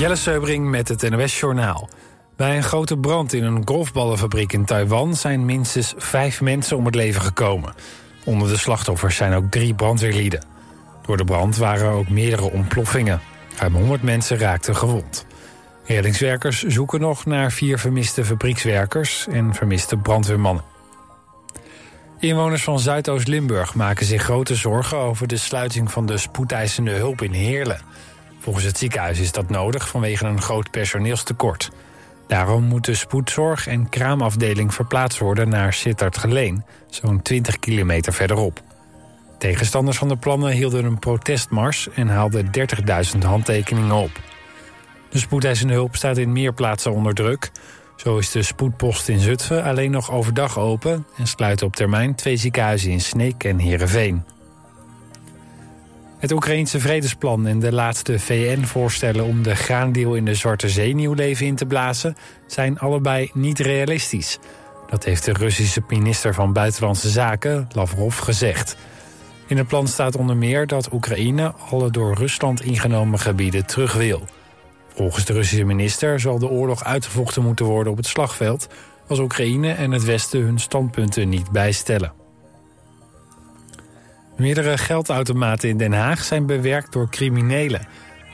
Jelle Seubring met het NOS Journaal. Bij een grote brand in een golfballenfabriek in Taiwan... zijn minstens vijf mensen om het leven gekomen. Onder de slachtoffers zijn ook drie brandweerlieden. Door de brand waren er ook meerdere ontploffingen. Ruim 100 mensen raakten gewond. Reddingswerkers zoeken nog naar vier vermiste fabriekswerkers... en vermiste brandweermannen. Inwoners van Zuidoost-Limburg maken zich grote zorgen... over de sluiting van de spoedeisende hulp in Heerlen... Volgens het ziekenhuis is dat nodig vanwege een groot personeelstekort. Daarom moet de spoedzorg- en kraamafdeling verplaatst worden naar Sittard-Geleen, zo'n 20 kilometer verderop. Tegenstanders van de plannen hielden een protestmars en haalden 30.000 handtekeningen op. De spoedeisende hulp staat in meer plaatsen onder druk. Zo is de spoedpost in Zutphen alleen nog overdag open... en sluiten op termijn twee ziekenhuizen in Sneek en Heerenveen. Het Oekraïense vredesplan en de laatste VN-voorstellen om de graandeal in de Zwarte Zee nieuw leven in te blazen zijn allebei niet realistisch. Dat heeft de Russische minister van Buitenlandse Zaken, Lavrov, gezegd. In het plan staat onder meer dat Oekraïne alle door Rusland ingenomen gebieden terug wil. Volgens de Russische minister zal de oorlog uitgevochten moeten worden op het slagveld als Oekraïne en het Westen hun standpunten niet bijstellen. Meerdere geldautomaten in Den Haag zijn bewerkt door criminelen.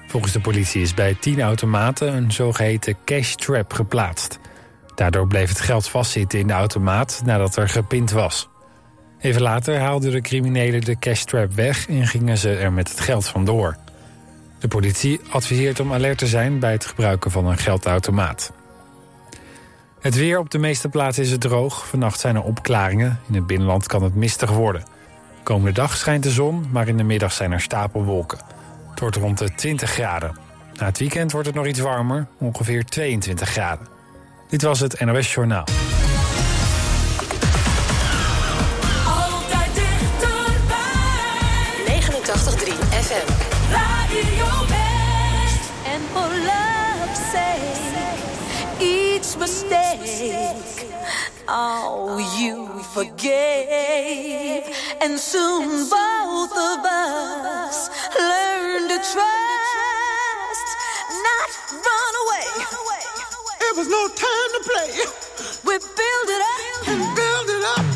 Volgens de politie is bij tien automaten een zogeheten cash trap geplaatst. Daardoor bleef het geld vastzitten in de automaat nadat er gepind was. Even later haalden de criminelen de cash trap weg en gingen ze er met het geld vandoor. De politie adviseert om alert te zijn bij het gebruiken van een geldautomaat. Het weer op de meeste plaatsen is het droog. Vannacht zijn er opklaringen. In het binnenland kan het mistig worden. Komende dag schijnt de zon, maar in de middag zijn er stapelwolken. Het wordt rond de 20 graden. Na het weekend wordt het nog iets warmer, ongeveer 22 graden. Dit was het NOS Journaal. Altijd dichterbij. 89.3 FM. Radio West. And for love's sake, each mistake, oh, you forgave. And soon both of us learned to trust, not run away. It was no time to play. We build it up, And build it up.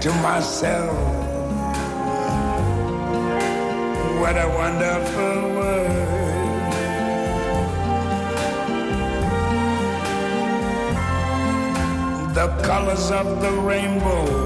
To myself, what a wonderful world. The colors of the rainbow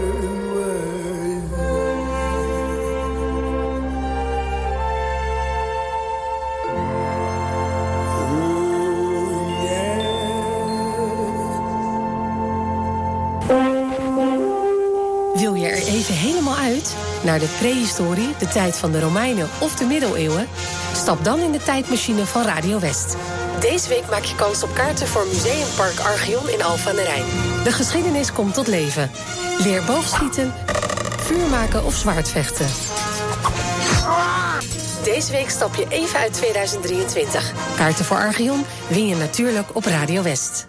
Naar de prehistorie, de tijd van de Romeinen of de middeleeuwen? Stap dan in de tijdmachine van Radio West. Deze week maak je kans op kaarten voor Museumpark Archeon in Alphen aan de Rijn. De geschiedenis komt tot leven. Leer boogschieten, vuur maken of zwaardvechten. Deze week stap je even uit 2023. Kaarten voor Archeon win je natuurlijk op Radio West.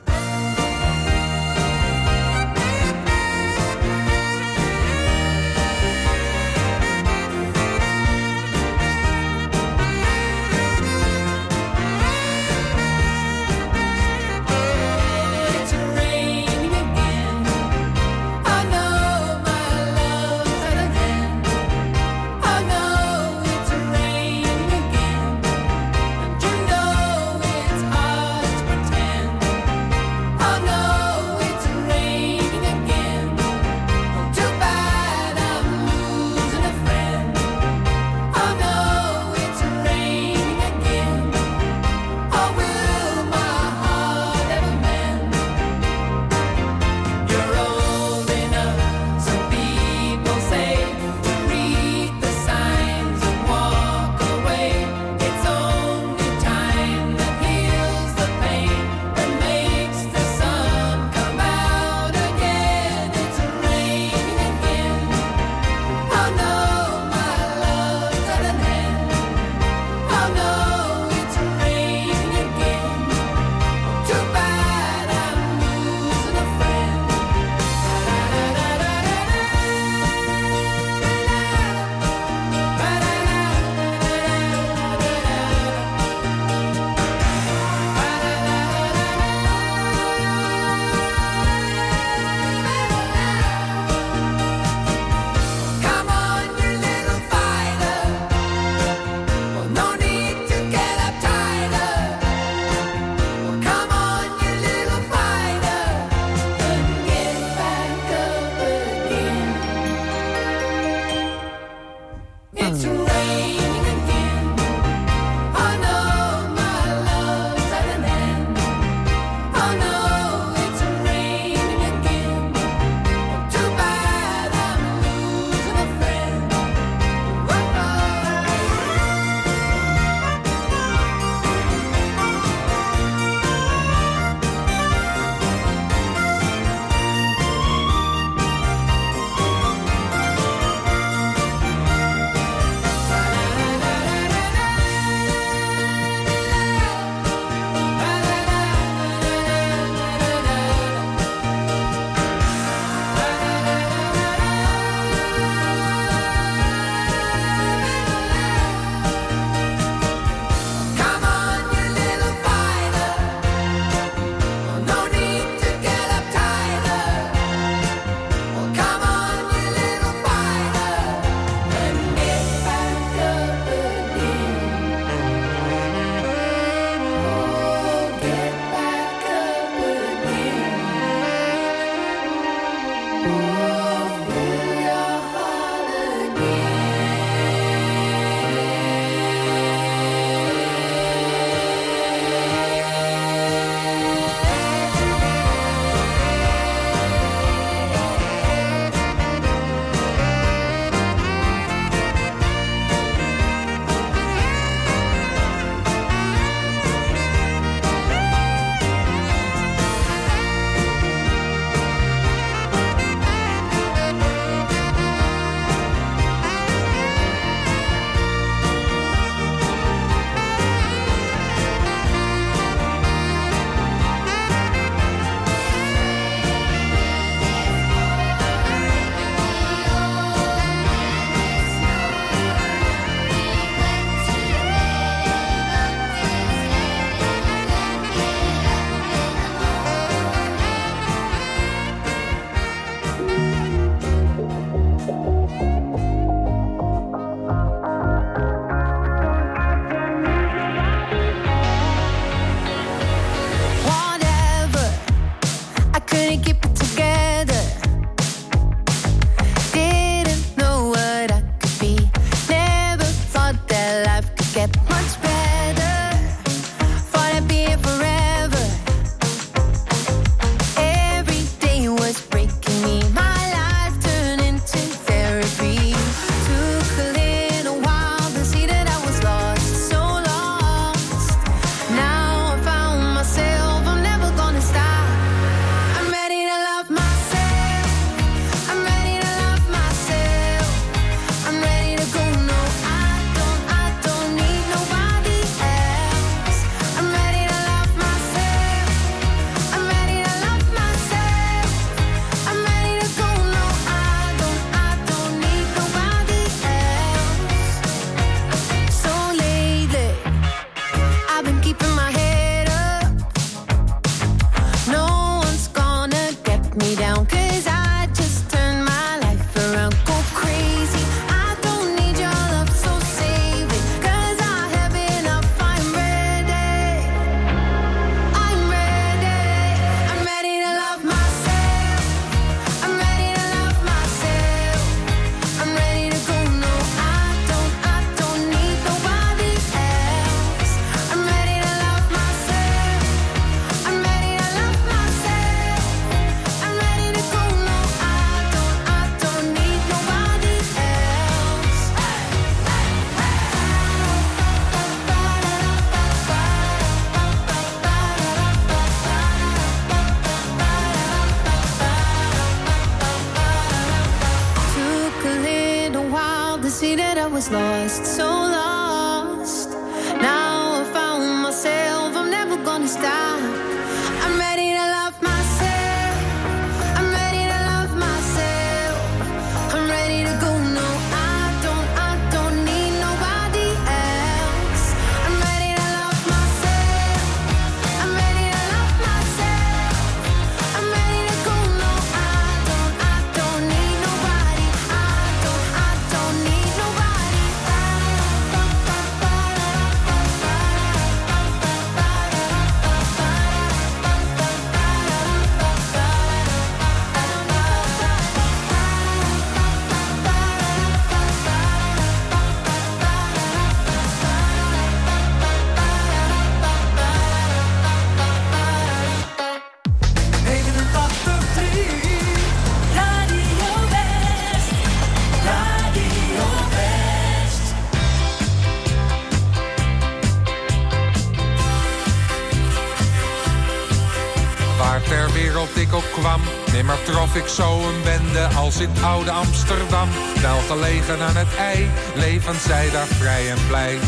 In oude Amsterdam. Wel gelegen aan het ei, levend zij daar vrij en blij.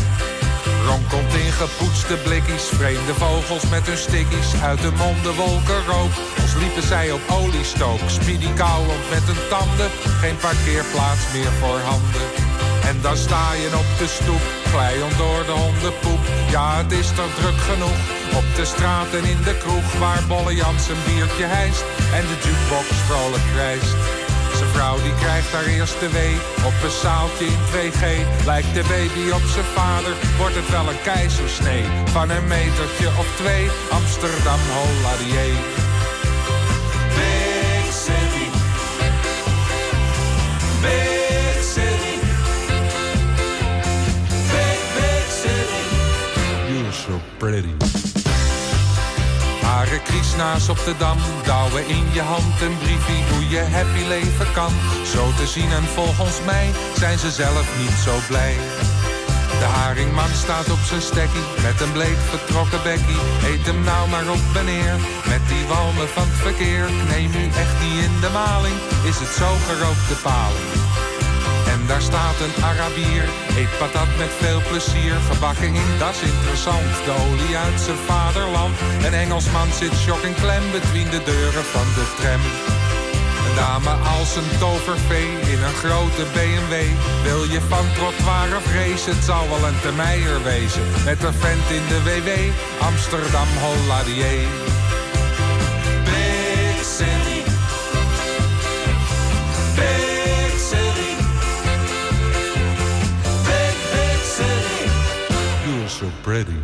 Ronkelt in gepoetste blikkies, vreemde vogels met hun stickies. Uit de monden wolken rook, als liepen zij op oliestook. Speedy kauwend met hun tanden, geen parkeerplaats meer voor handen. En dan sta je op de stoep, glijend door de hondenpoep. Ja, het is toch druk genoeg, op de straat en in de kroeg. Waar Bolle Jans een biertje hijst en de jukebox vrolijk krijst. Zijn vrouw die krijgt haar eerste wee op een zaaltje in 2G. Lijkt de baby op zijn vader, wordt het wel een keizersnee. Van een metertje of twee, Amsterdam Holladier. Big city. Big city. Big, big city. You're so pretty. Hare kriesnaas op de dam, douwen in je hand een briefie hoe je happy leven kan. Zo te zien en volgens mij zijn ze zelf niet zo blij. De haringman staat op zijn stekkie, met een bleek vertrokken bekkie. Eet hem nou maar op meneer, met die walmen van het verkeer. Neem u echt niet in de maling, is het zo gerookte paling. En daar staat een Arabier, eet patat met veel plezier. Gebakken in, dat is interessant, de olie uit zijn vaderland. Een Engelsman zit shock en klem between de deuren van de tram. Een dame als een tovervee in een grote BMW. Wil je van trottoir of race, het zal wel een termeier wezen. Met een vent in de WW, Amsterdam Holladier. Big city. So pretty.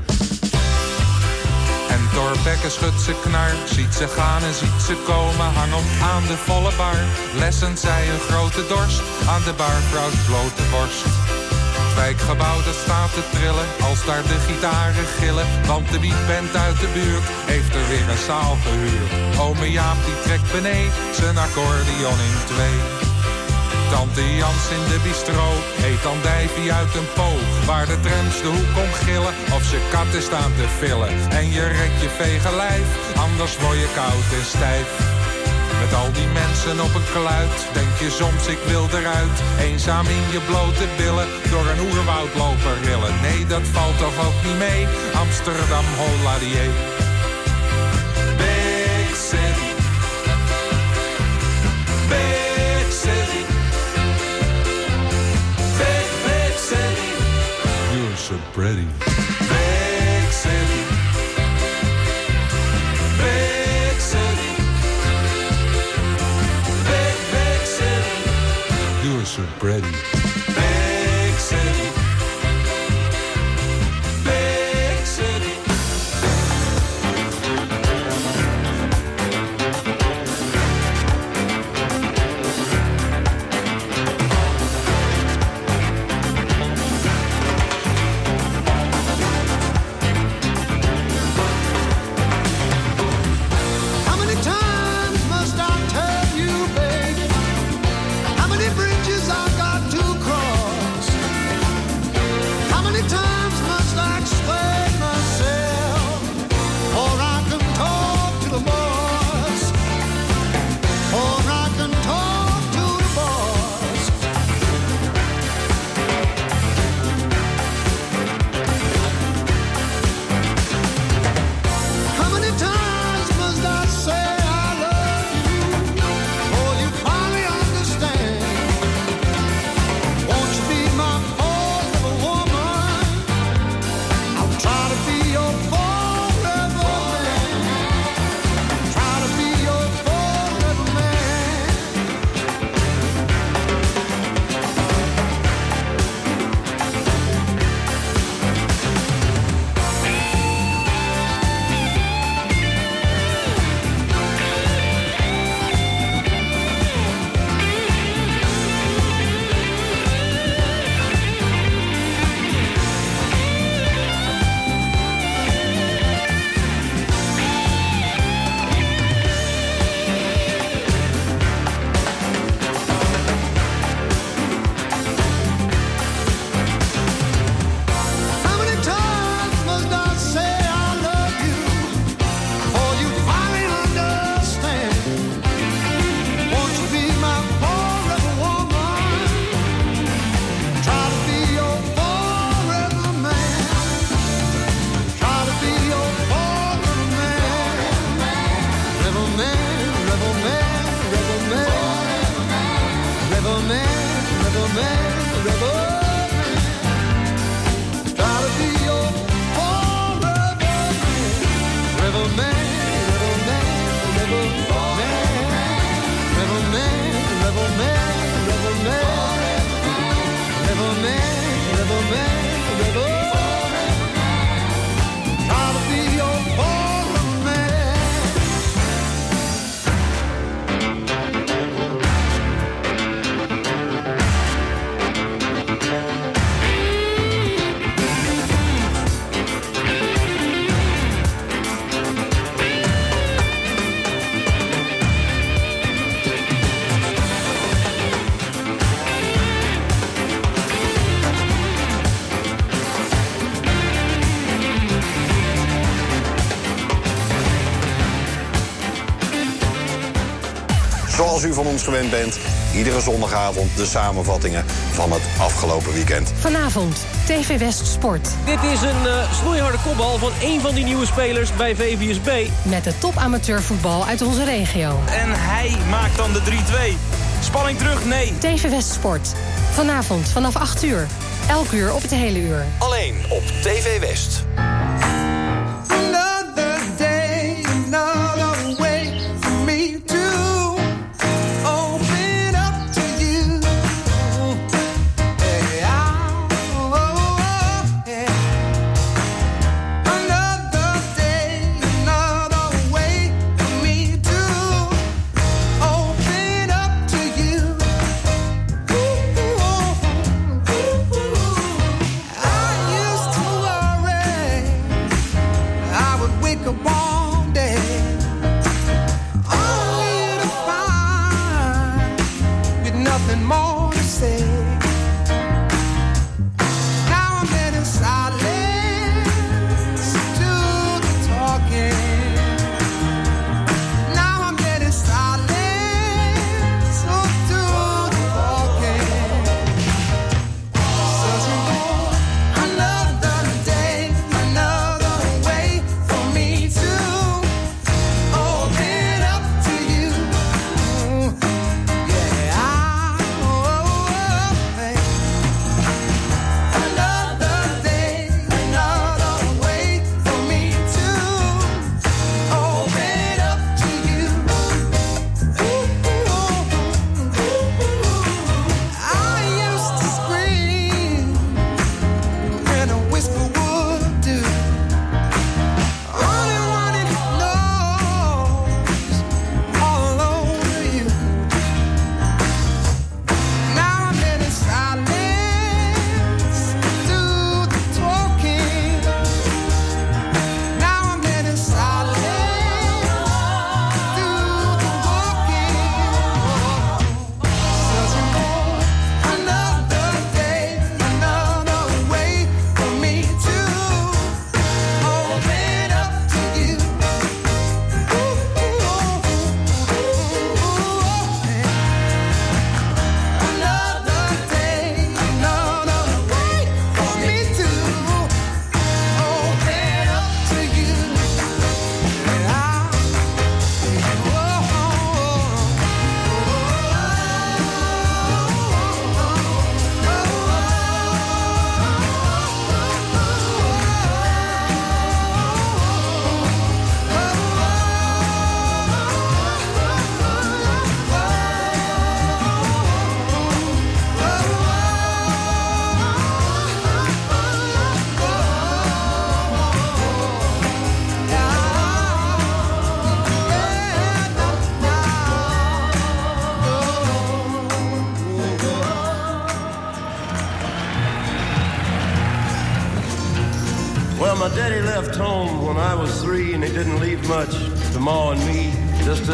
En Thorbecke schudt ze knar, ziet ze gaan en ziet ze komen. Hang op aan de volle bar, lessend zij een grote dorst. Aan de barvrouws blote borst. Het wijkgebouw dat staat te trillen, als daar de gitaren gillen. Want de beatband uit de buurt heeft er weer een zaal gehuurd. Ome Jaap die trekt beneden zijn accordeon in twee. Tante Jans in de bistro eet andijvie uit een po. Waar de trams de hoek om gillen of ze katten staan te villen. En je rekt je vege lijf, anders word je koud en stijf. Met al die mensen op een kluit, denk je soms ik wil eruit. Eenzaam in je blote billen, door een oerwoud lopen rillen. Nee, dat valt toch ook niet mee, Amsterdam Holladier. Big city. So pretty. Big city. Big city. Big, big city. You're so pretty. Zoals u van ons gewend bent, iedere zondagavond de samenvattingen van het afgelopen weekend. Vanavond, TV West Sport. Dit is een eh snoeiharde kopbal van één van die nieuwe spelers bij VVSB. Met de topamateurvoetbal uit onze regio. En hij maakt dan de 3-2. Spanning terug, nee. TV West Sport. Vanavond vanaf 8 uur. Elk uur op het hele uur. Alleen op TV West.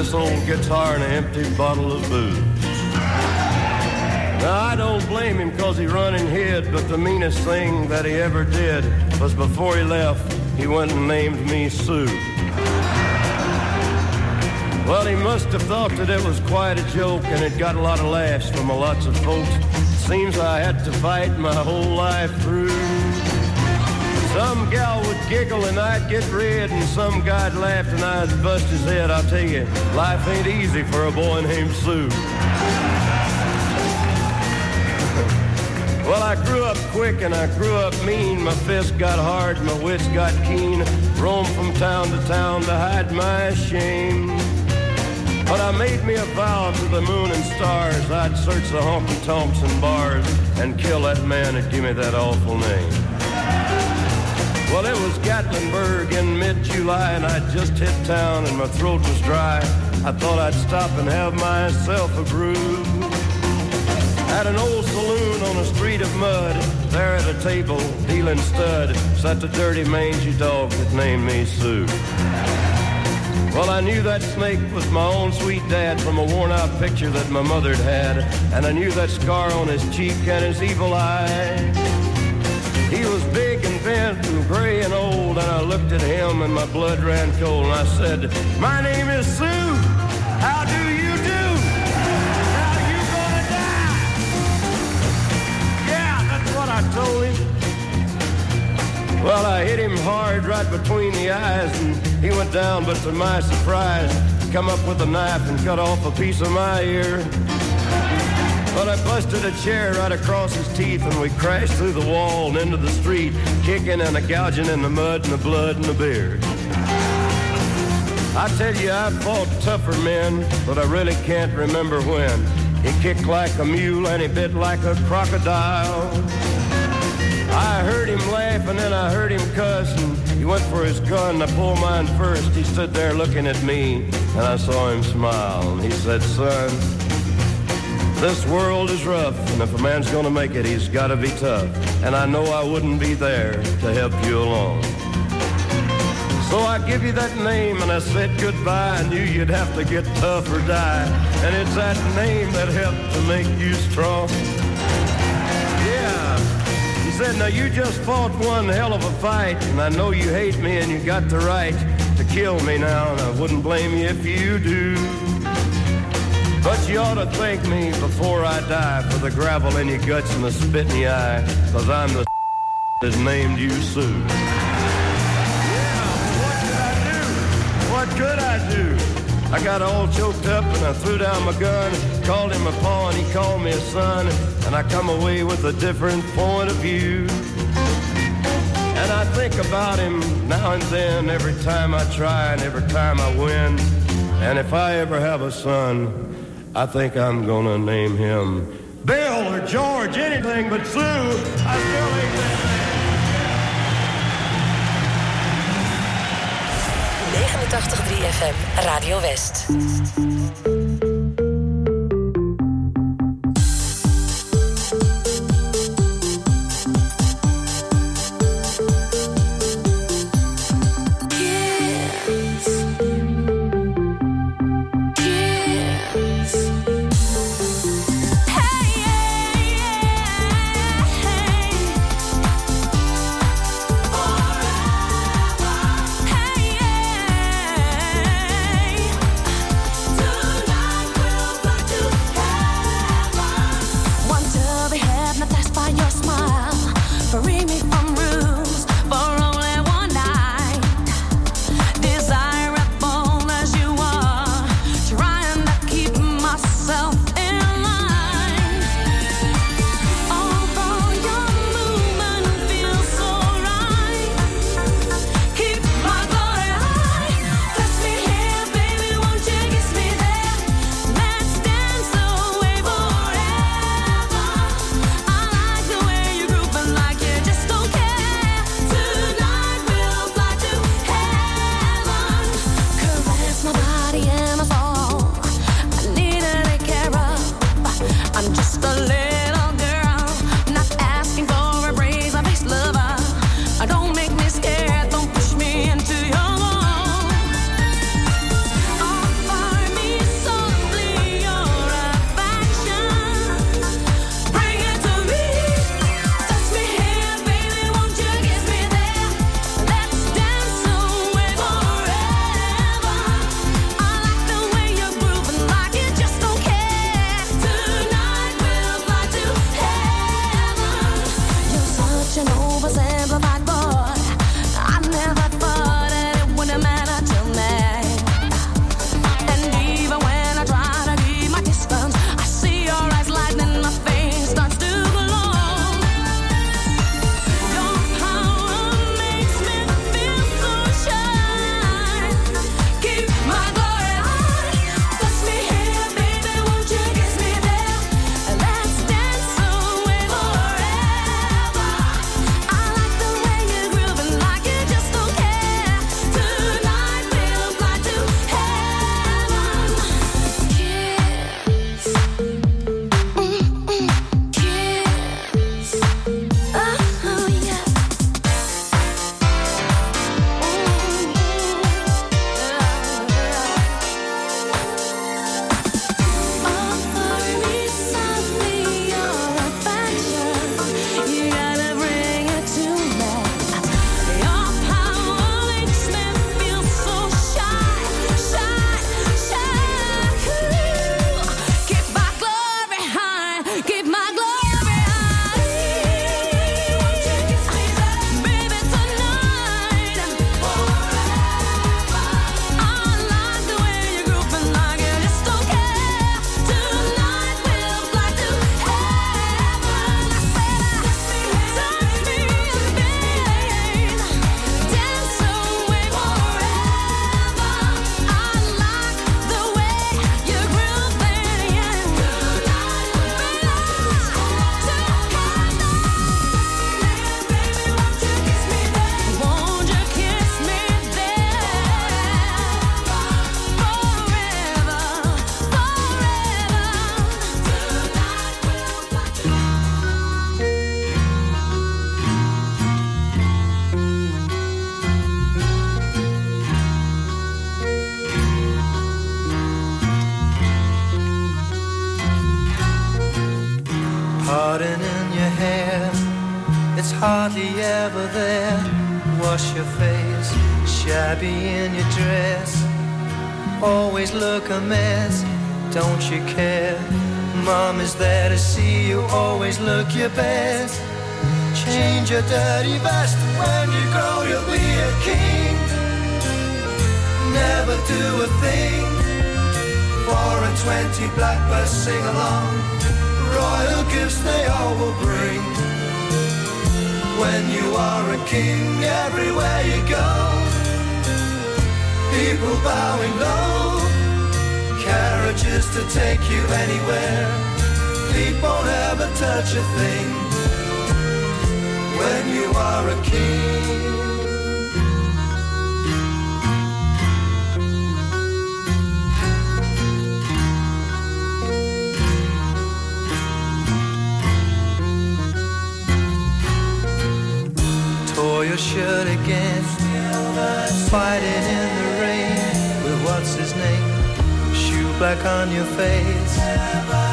This old guitar and an empty bottle of booze. Now, I don't blame him because he run and hid, but the meanest thing that he ever did was before he left, he went and named me Sue. Well, he must have thought that it was quite a joke, and it got a lot of laughs from a lots of folks. Seems I had to fight my whole life through. Some gal would giggle and I'd get red, and some guy'd laugh and I'd bust his head. I'll tell you, life ain't easy for a boy named Sue. Well, I grew up quick and I grew up mean. My fists got hard, my wits got keen. Roamed from town to town to hide my shame. But I made me a vow to the moon and stars. I'd search the honky tonks and bars and kill that man that gave me that awful name. Well, it was Gatlinburg in mid-July, and I just hit town, and my throat was dry. I thought I'd stop and have myself a brew. At an old saloon on a street of mud, there at a table, dealing stud, sat the dirty mangy dog that named me Sue. Well, I knew that snake was my own sweet dad from a worn-out picture that my mother'd had, and I knew that scar on his cheek and his evil eye. He was big and bent and gray and old, and I looked at him and my blood ran cold, and I said, My name is Sue. How do you do? How you gonna die? Yeah, that's what I told him. Well, I hit him hard right between the eyes, and he went down, but to my surprise, come up with a knife and cut off a piece of my ear. But I busted a chair right across his teeth and we crashed through the wall and into the street, kicking and a gouging in the mud and the blood and the beer. I tell you, I fought tougher men, but I really can't remember when. He kicked like a mule and he bit like a crocodile. I heard him laugh and then I heard him cuss and he went for his gun. I pulled mine first. He stood there looking at me and I saw him smile he said, son, this world is rough, and if a man's gonna make it, he's gotta be tough. And I know I wouldn't be there to help you along. So I give you that name, and I said goodbye. I knew you'd have to get tough or die. And it's that name that helped to make you strong. Yeah. He said, now you just fought one hell of a fight, and I know you hate me, and you got the right to kill me now, and I wouldn't blame you if you do. But you ought to thank me before I die for the gravel in your guts and the spit in your eye, cause I'm the that named you Sue. Yeah, what could I do? What could I do? I got all choked up and I threw down my gun, called him a paw and he called me a son, and I come away with a different point of view. And I think about him now and then, every time I try and every time I win. And if I ever have a son, I think I'm gonna name him Bill or George, anything but Sue. I still that 89.3 FM, Radio West. Hardly ever there. Wash your face, shabby in your dress. Always look a mess, don't you care? Mom is there to see you, always look your best. Change your dirty vest when you grow, you'll be a king. Never do a thing for a twenty blackbirds sing along. Royal gifts they all will bring. When you are a king, everywhere you go, people bowing low, carriages to take you anywhere. Feet won't ever touch a thing when you are a king. Tore your shirt again, fighting in the rain with what's his name? Shoe black on your face,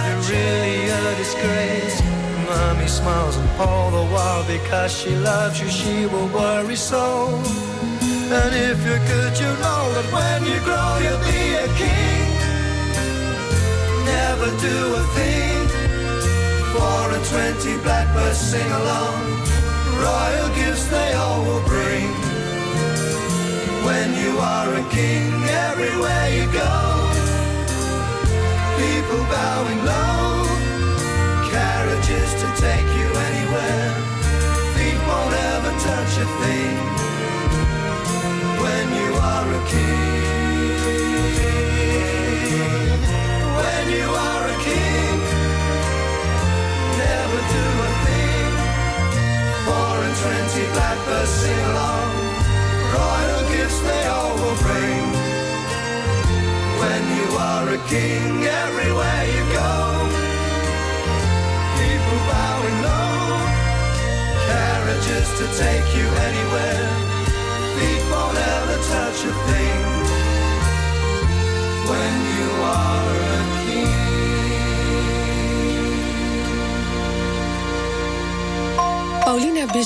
you're really a disgrace. Mommy smiles and all the while because she loves you, she will worry so. And if you're good, you know that when you grow, you'll be a king. Never do a thing for a twenty blackbirds sing along. Royal gifts they all will bring. When you are a king, everywhere you go, people bowing low, carriages to take you anywhere. Feet won't ever touch a thing. When you are a king,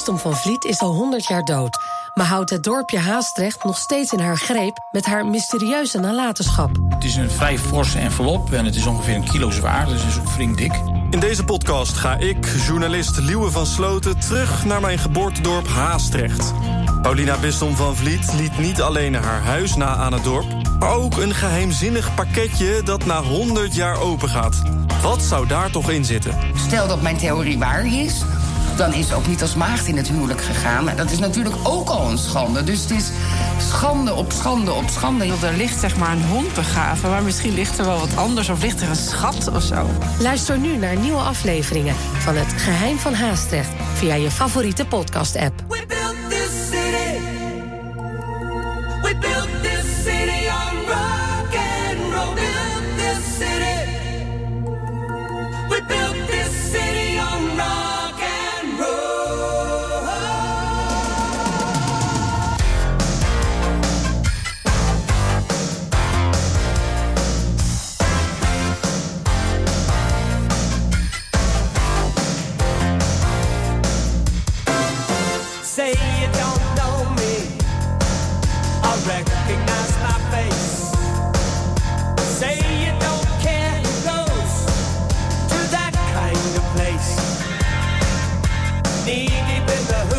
Paulina Bistom van Vliet is al 100 jaar dood. Maar houdt het dorpje Haastrecht nog steeds in haar greep met haar mysterieuze nalatenschap. Het is een vrij forse envelop en het is ongeveer een kilo zwaar, dus het is ook flink dik. In deze podcast ga ik, journalist Liewe van Sloten, terug naar mijn geboortedorp Haastrecht. Paulina Bistom van Vliet liet niet alleen haar huis na aan het dorp, maar ook een geheimzinnig pakketje dat na 100 jaar open gaat. Wat zou daar toch in zitten? Stel dat mijn theorie waar is, dan is ze ook niet als maagd in het huwelijk gegaan. En dat is natuurlijk ook al een schande. Dus het is schande op schande op schande. Er ligt zeg maar een hond begraven, maar misschien ligt er wel wat anders... of ligt er een schat of zo. Luister nu naar nieuwe afleveringen van Het Geheim van Haastrecht... via je favoriete podcast-app. say you don't know me. I recognize my face. Say you don't care who goes to that kind of place. Knee deep in the hood.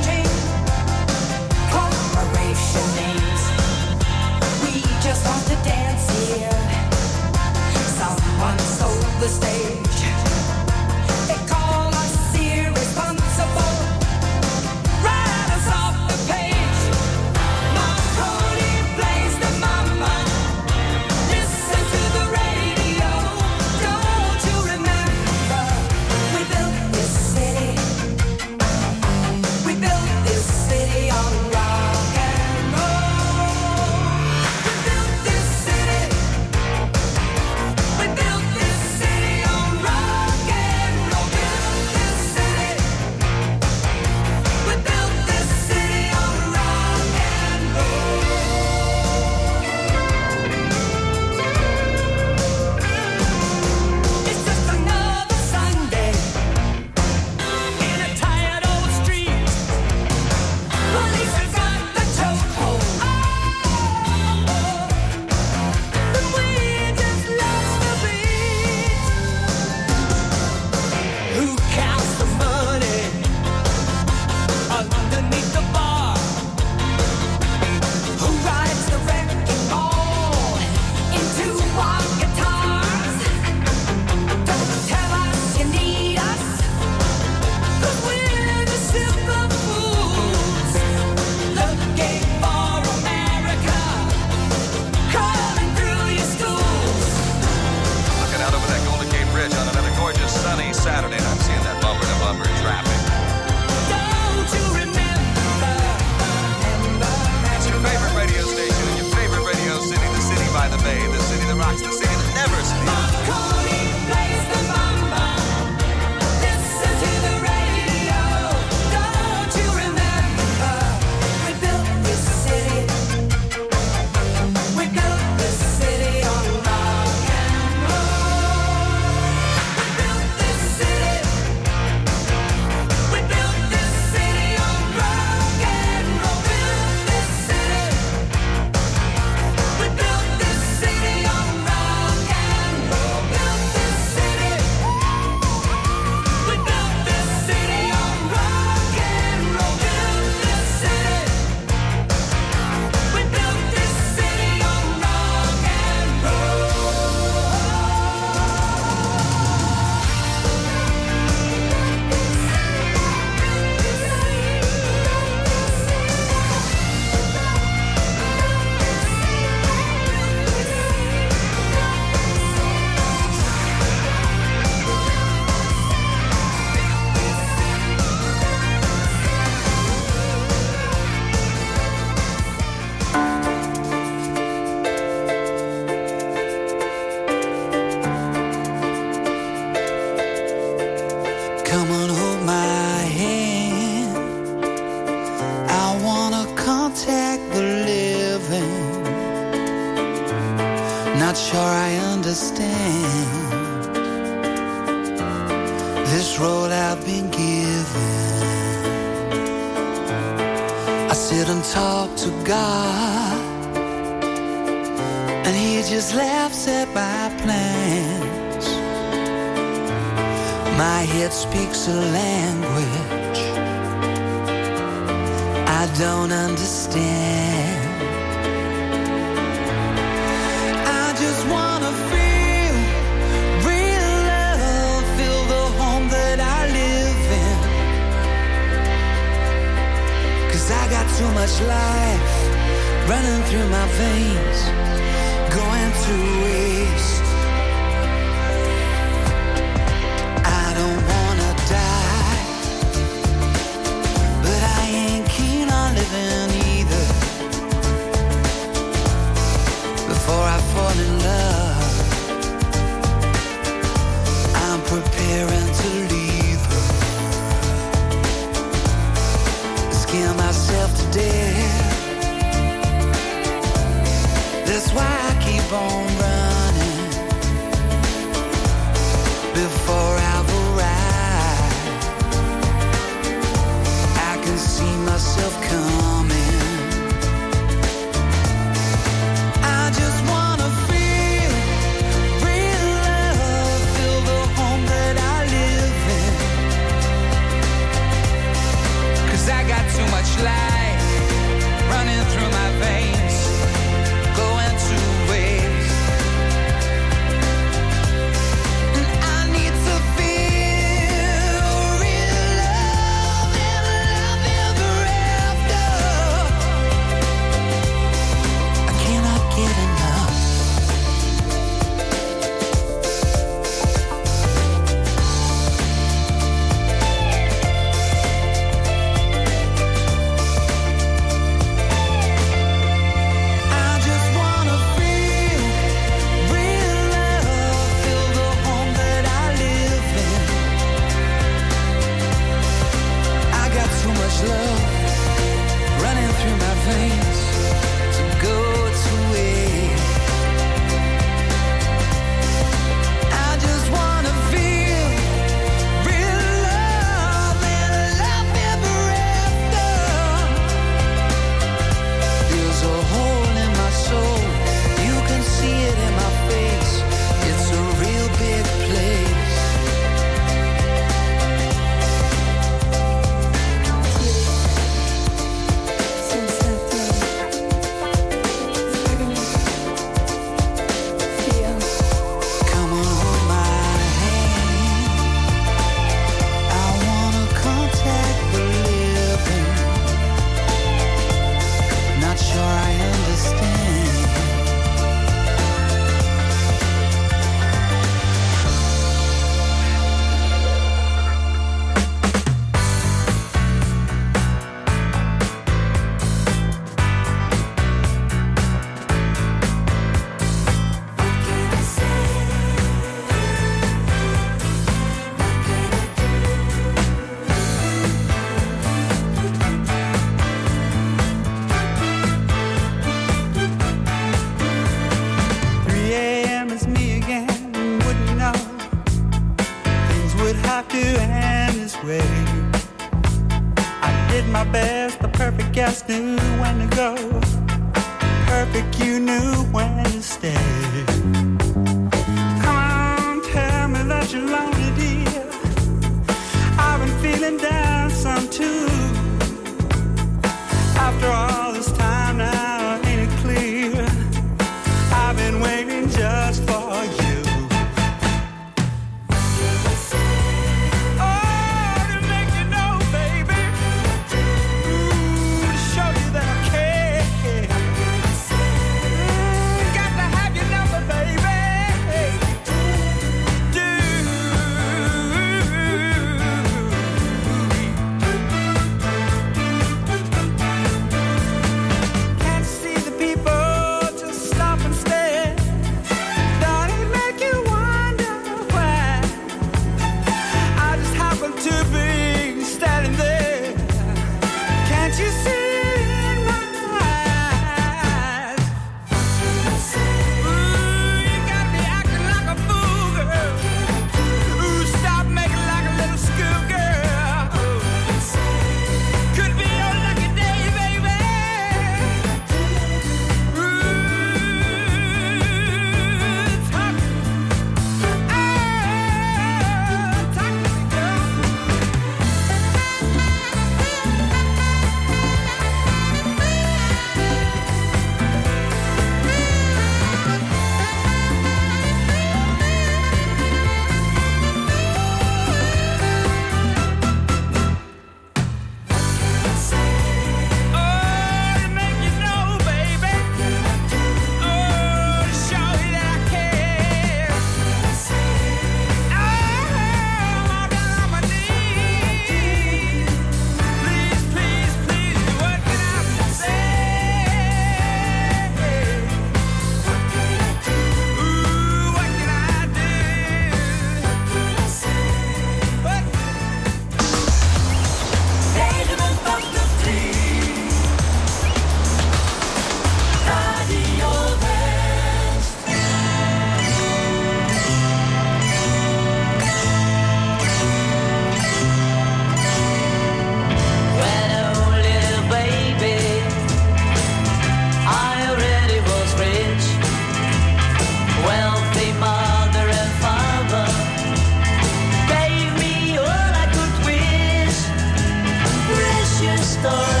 stars.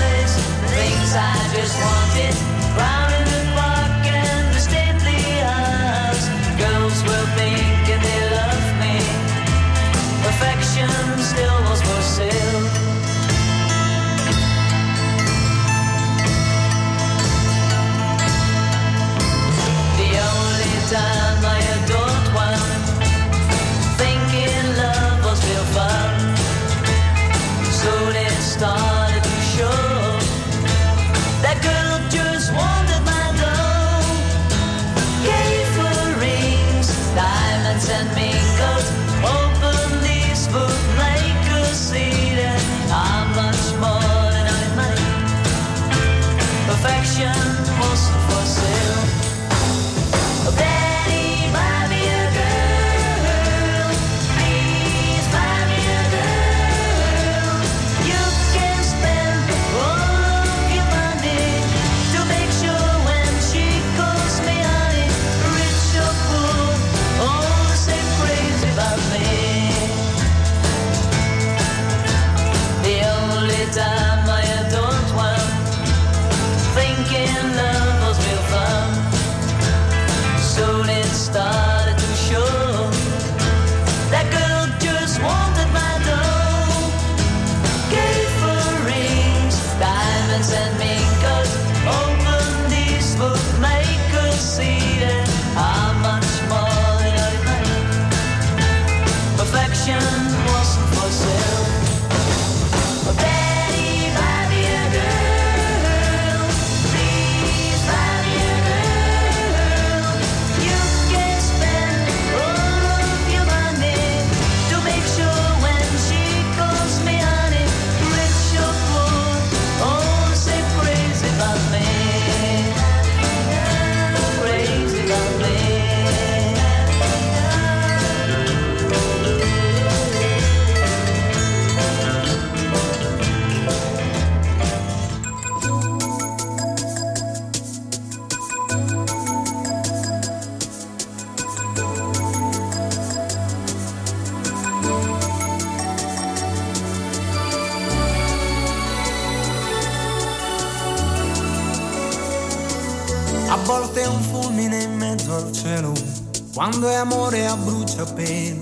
Bruciapelo,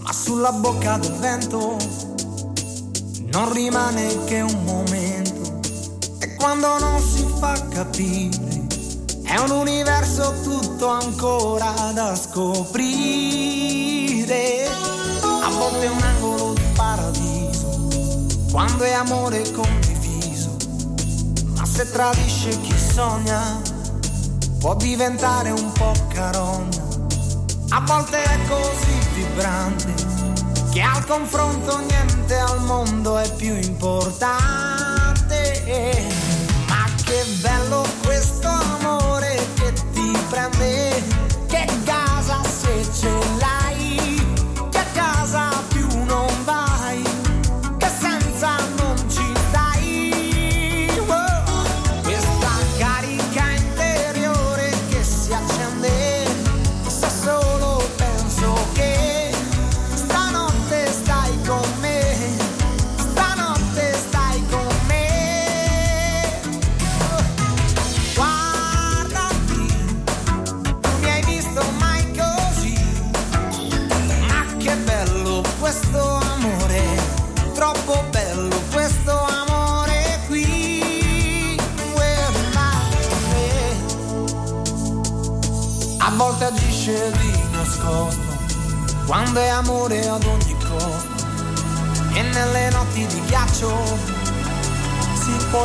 ma sulla bocca del vento non rimane che un momento. E quando non si fa capire, è un universo tutto ancora da scoprire. A volte un angolo di paradiso, quando è amore condiviso. Ma se tradisce chi sogna, può diventare un po' carogna. A volte è così vibrante che al confronto niente al mondo è più importante.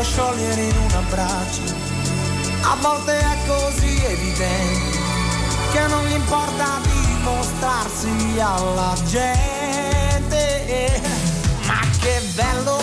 Sciogliere in un abbraccio. A volte è così evidente che non gli importa dimostrarsi alla gente. Ma che bello